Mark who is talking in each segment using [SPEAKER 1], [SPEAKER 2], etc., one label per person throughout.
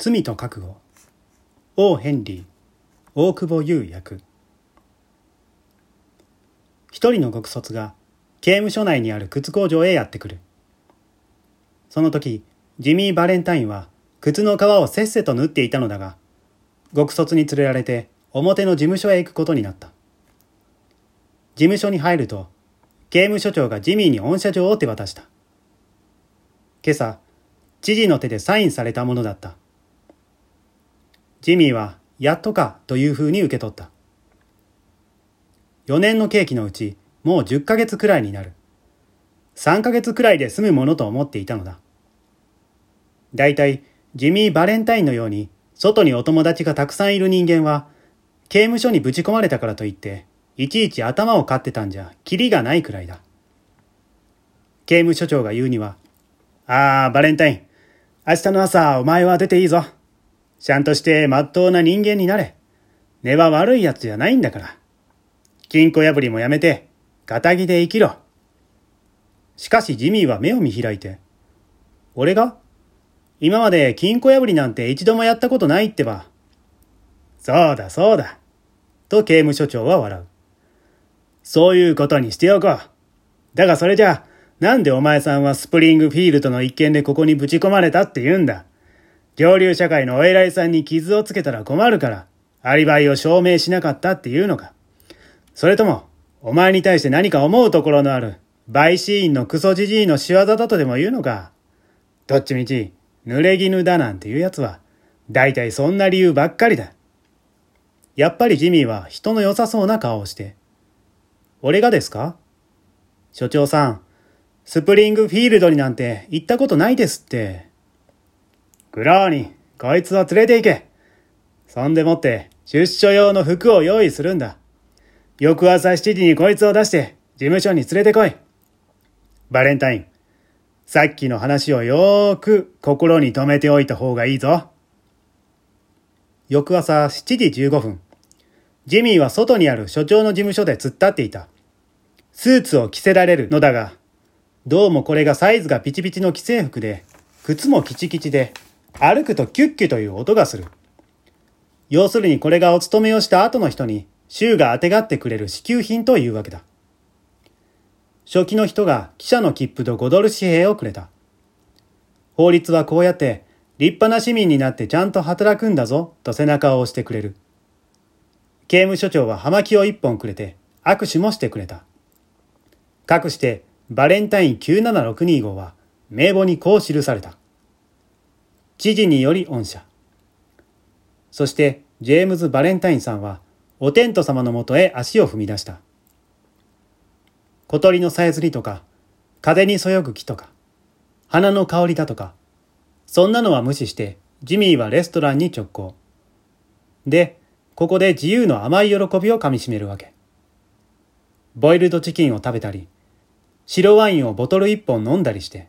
[SPEAKER 1] 罪と覚悟。王ヘンリー大久保優役。一人の極卒が刑務所内にある靴工場へやってくる。その時ジミー・バレンタインは靴の皮をせっせと縫っていたのだが極卒に連れられて表の事務所へ行くことになった。事務所に入ると刑務所長がジミーに恩赦状を手渡した。今朝知事の手でサインされたものだった。ジミーはやっとかというふうに受け取った。4年の刑期のうちもう10ヶ月くらいになる。3ヶ月くらいで済むものと思っていたのだ。だいたいジミー・バレンタインのように外にお友達がたくさんいる人間は刑務所にぶち込まれたからといっていちいち頭を飼ってたんじゃキリがないくらいだ。刑務所長が言うには、ああ、バレンタイン、明日の朝お前は出ていいぞ。ちゃんとして真っ当な人間になれ。根は悪い奴じゃないんだから。金庫破りもやめて、仇で生きろ。しかしジミーは目を見開いて、俺が今まで金庫破りなんて一度もやったことないってば。そうだそうだ。と刑務所長は笑う。そういうことにしておこう。だがそれじゃ、なんでお前さんはスプリングフィールドの一件でここにぶち込まれたって言うんだ？上流社会のお偉いさんに傷をつけたら困るから、アリバイを証明しなかったっていうのか。それとも、お前に対して何か思うところのある、陪審員のクソじじいの仕業だとでも言うのか。どっちみち、濡れ衣だなんていうやつは、大体そんな理由ばっかりだ。やっぱりジミーは人の良さそうな顔をして。俺がですか？所長さん、スプリングフィールドになんて行ったことないですって。クローニ、こいつを連れて行け。そんでもって、出所用の服を用意するんだ。翌朝7時にこいつを出して、事務所に連れてこい。バレンタイン、さっきの話をよーく心に留めておいた方がいいぞ。翌朝7時15分、ジミーは外にある所長の事務所で突っ立っていた。スーツを着せられるのだが、どうもこれがサイズがピチピチの既製服で、靴もキチキチで、歩くとキュッキュという音がする。要するにこれがお勤めをした後の人に衆があてがってくれる支給品というわけだ。初期の人が記者の切符と5ドル紙幣をくれた。法律はこうやって立派な市民になってちゃんと働くんだぞと背中を押してくれる。刑務所長は葉巻を一本くれて握手もしてくれた。かくしてバレンタイン97625は名簿にこう記された。知事により恩赦。そしてジェームズ・バレンタインさんはお天道様のもとへ足を踏み出した。小鳥のさえずりとか、風にそよぐ木とか、花の香りだとか、そんなのは無視してジミーはレストランに直行。で、ここで自由の甘い喜びをかみしめるわけ。ボイルドチキンを食べたり、白ワインをボトル一本飲んだりして、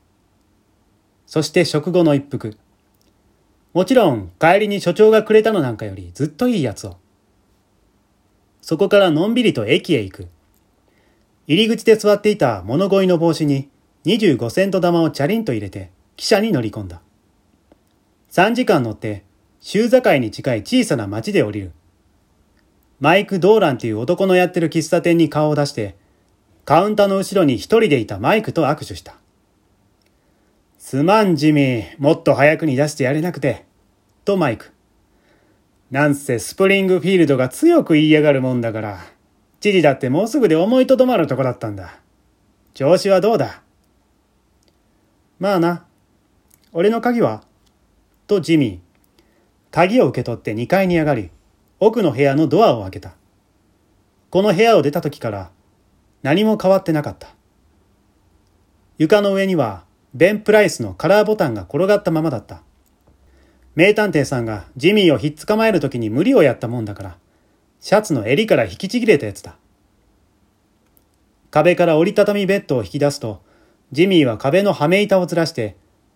[SPEAKER 1] そして食後の一服。もちろん帰りに所長がくれたのなんかよりずっといいやつを。そこからのんびりと駅へ行く。入り口で座っていた物乞いの帽子に25セント玉をチャリンと入れて汽車に乗り込んだ。3時間乗って州境に近い小さな町で降りる。マイク・ドーランという男のやってる喫茶店に顔を出して、カウンターの後ろに一人でいたマイクと握手した。すまん、ジミー。もっと早くに出してやれなくて。とマイク。なんせスプリングフィールドが強く言いやがるもんだから、知事だってもうすぐで思いとどまるとこだったんだ。調子はどうだ?まあな。俺の鍵は?とジミー。鍵を受け取って2階に上がり、奥の部屋のドアを開けた。この部屋を出た時から何も変わってなかった。床の上にはベン・プライスのカラーボタンが転がったままだった。名探偵さんがジミーをひっ捕まえる時に無理をやったもんだから、シャツの襟から引きちぎれたやつだ。壁から折りたたみベッドを引き出すと、ジミーは壁のはめ板をずらして、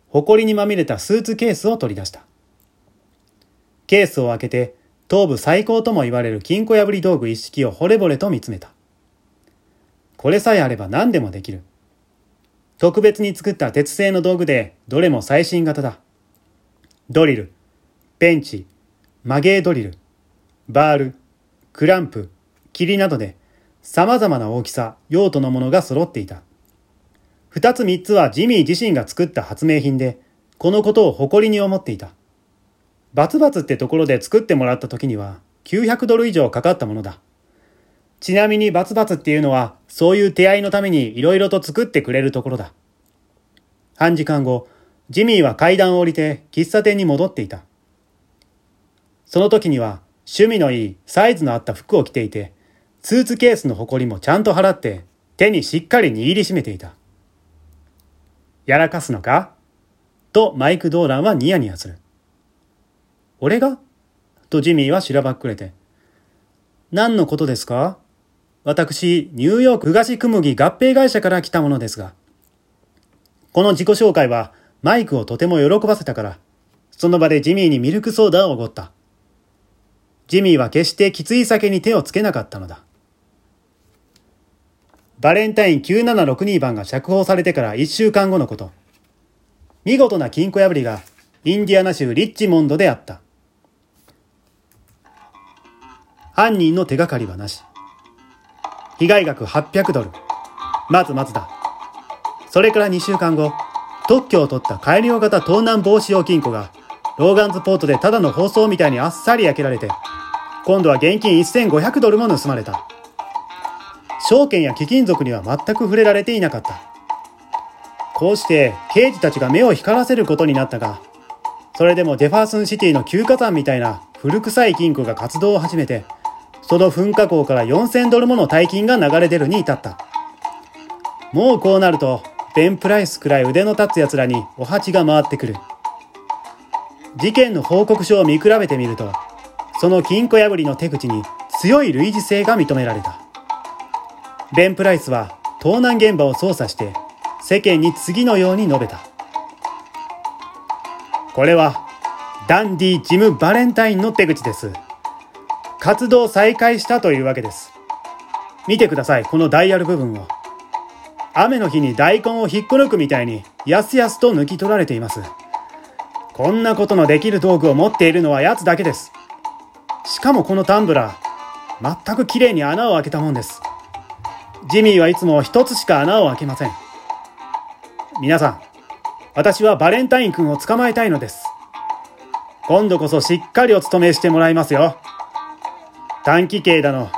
[SPEAKER 1] 埃にまみれたスーツケースを取り出した。ケースを開けて、頭部最高とも言われる金庫破り道具一式を惚れ惚れと見つめた。これさえあれば何でもできる。特別に作った鉄製の道具でどれも最新型だ。ドリル、ペンチ、マゲードリル、バール、クランプ、霧などで様々な大きさ、用途のものが揃っていた。二つ三つはジミー自身が作った発明品で、このことを誇りに思っていた。バツバツってところで作ってもらった時には900ドル以上かかったものだ。ちなみにバツバツっていうのはそういう手合いのために色々と作ってくれるところだ。半時間後、ジミーは階段を降りて喫茶店に戻っていた。その時には趣味のいいサイズのあった服を着ていて、スーツケースの埃もちゃんと払って手にしっかり握りしめていた。やらかすのか？とマイク・ドーランはニヤニヤする。俺が？とジミーはしらばっくれて。何のことですか？私、ニューヨーク東菓子小麦合併会社から来たものですが。この自己紹介はマイクをとても喜ばせたから、その場でジミーにミルクソーダをおごった。ジミーは決してきつい酒に手をつけなかったのだ。バレンタイン9762番が釈放されてから1週間後のこと。見事な金庫破りがインディアナ州リッチモンドであった。犯人の手がかりはなし。被害額800ドル。まずまずだ。それから2週間後、特許を取った改良型盗難防止用金庫が、ローガンズポートでただの包装みたいにあっさり焼けられて、今度は現金1500ドルも盗まれた。証券や貴金属には全く触れられていなかった。こうして刑事たちが目を光らせることになったが、それでもジェファーソンシティの休暇山みたいな古臭い金庫が活動を始めて、その噴火口から4000ドルもの大金が流れ出るに至った。もうこうなると、ベン・プライスくらい腕の立つ奴らにお鉢が回ってくる。事件の報告書を見比べてみると、その金庫破りの手口に強い類似性が認められた。ベン・プライスは盗難現場を捜査して世間に次のように述べた。これはダンディ・ジム・バレンタインの手口です。活動再開したというわけです。見てください、このダイヤル部分を。雨の日に大根を引っこ抜くみたいに、やすやすと抜き取られています。こんなことのできる道具を持っているのは奴だけです。しかもこのタンブラー、全く綺麗に穴を開けたもんです。ジミーはいつも一つしか穴を開けません。皆さん、私はバレンタイン君を捕まえたいのです。今度こそしっかりお務めしてもらいますよ。短期刑だの、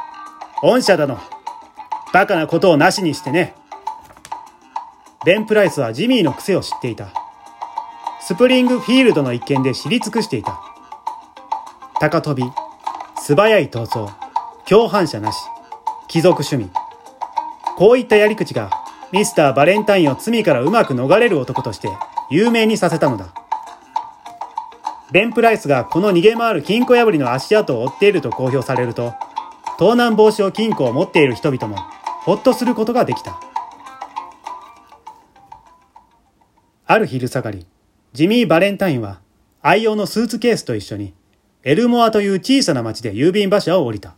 [SPEAKER 1] 御社だの、バカなことをなしにしてね。ベン・プライスはジミーの癖を知っていた。スプリングフィールドの一件で知り尽くしていた。高飛び、素早い逃走、共犯者なし、貴族趣味。こういったやり口がミスター・バレンタインを罪からうまく逃れる男として有名にさせたのだ。ベン・プライスがこの逃げ回る金庫破りの足跡を追っていると公表されると、盗難防止用金庫を持っている人々もほっとすることができた。ある昼下がり、ジミー・バレンタインは愛用のスーツケースと一緒にエルモアという小さな町で郵便馬車を降りた。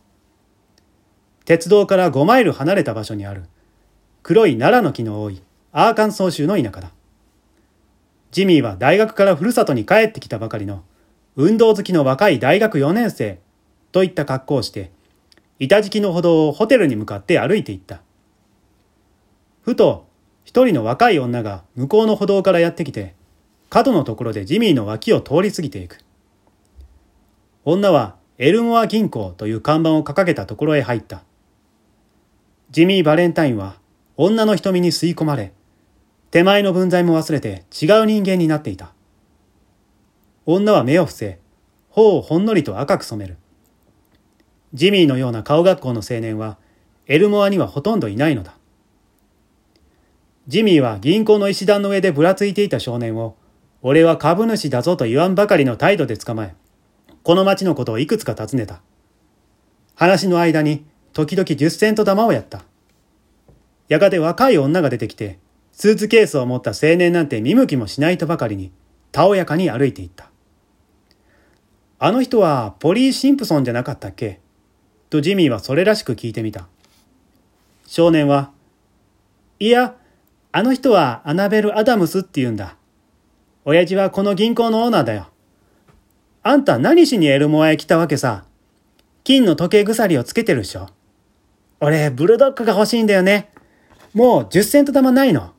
[SPEAKER 1] 鉄道から5マイル離れた場所にある黒い奈良の木の多いアーカンソー州の田舎だ。ジミーは大学からふるさとに帰ってきたばかりの運動好きの若い大学4年生といった格好をして板敷きの歩道をホテルに向かって歩いていった。ふと一人の若い女が向こうの歩道からやってきて角のところでジミーの脇を通り過ぎていく。女はエルモア銀行という看板を掲げたところへ入った。ジミー・バレンタインは女の瞳に吸い込まれ、手前の分際も忘れて違う人間になっていた。女は目を伏せ、頬をほんのりと赤く染める。ジミーのような顔学校の青年は、エルモアにはほとんどいないのだ。ジミーは銀行の石段の上でぶらついていた少年を、俺は株主だぞと言わんばかりの態度で捕まえ、この町のことをいくつか尋ねた。話の間に、時々十セント玉をやった。やがて若い女が出てきて、スーツケースを持った青年なんて見向きもしないとばかりに、たおやかに歩いていった。あの人はポリー・シンプソンじゃなかったっけ？とジミーはそれらしく聞いてみた。少年は、いや、あの人はアナベル・アダムスって言うんだ。親父はこの銀行のオーナーだよ。あんた何しにエルモアへ来たわけさ？金の時計鎖をつけてるでしょ。俺、ブルドッグが欲しいんだよね。もう10セント玉ないの。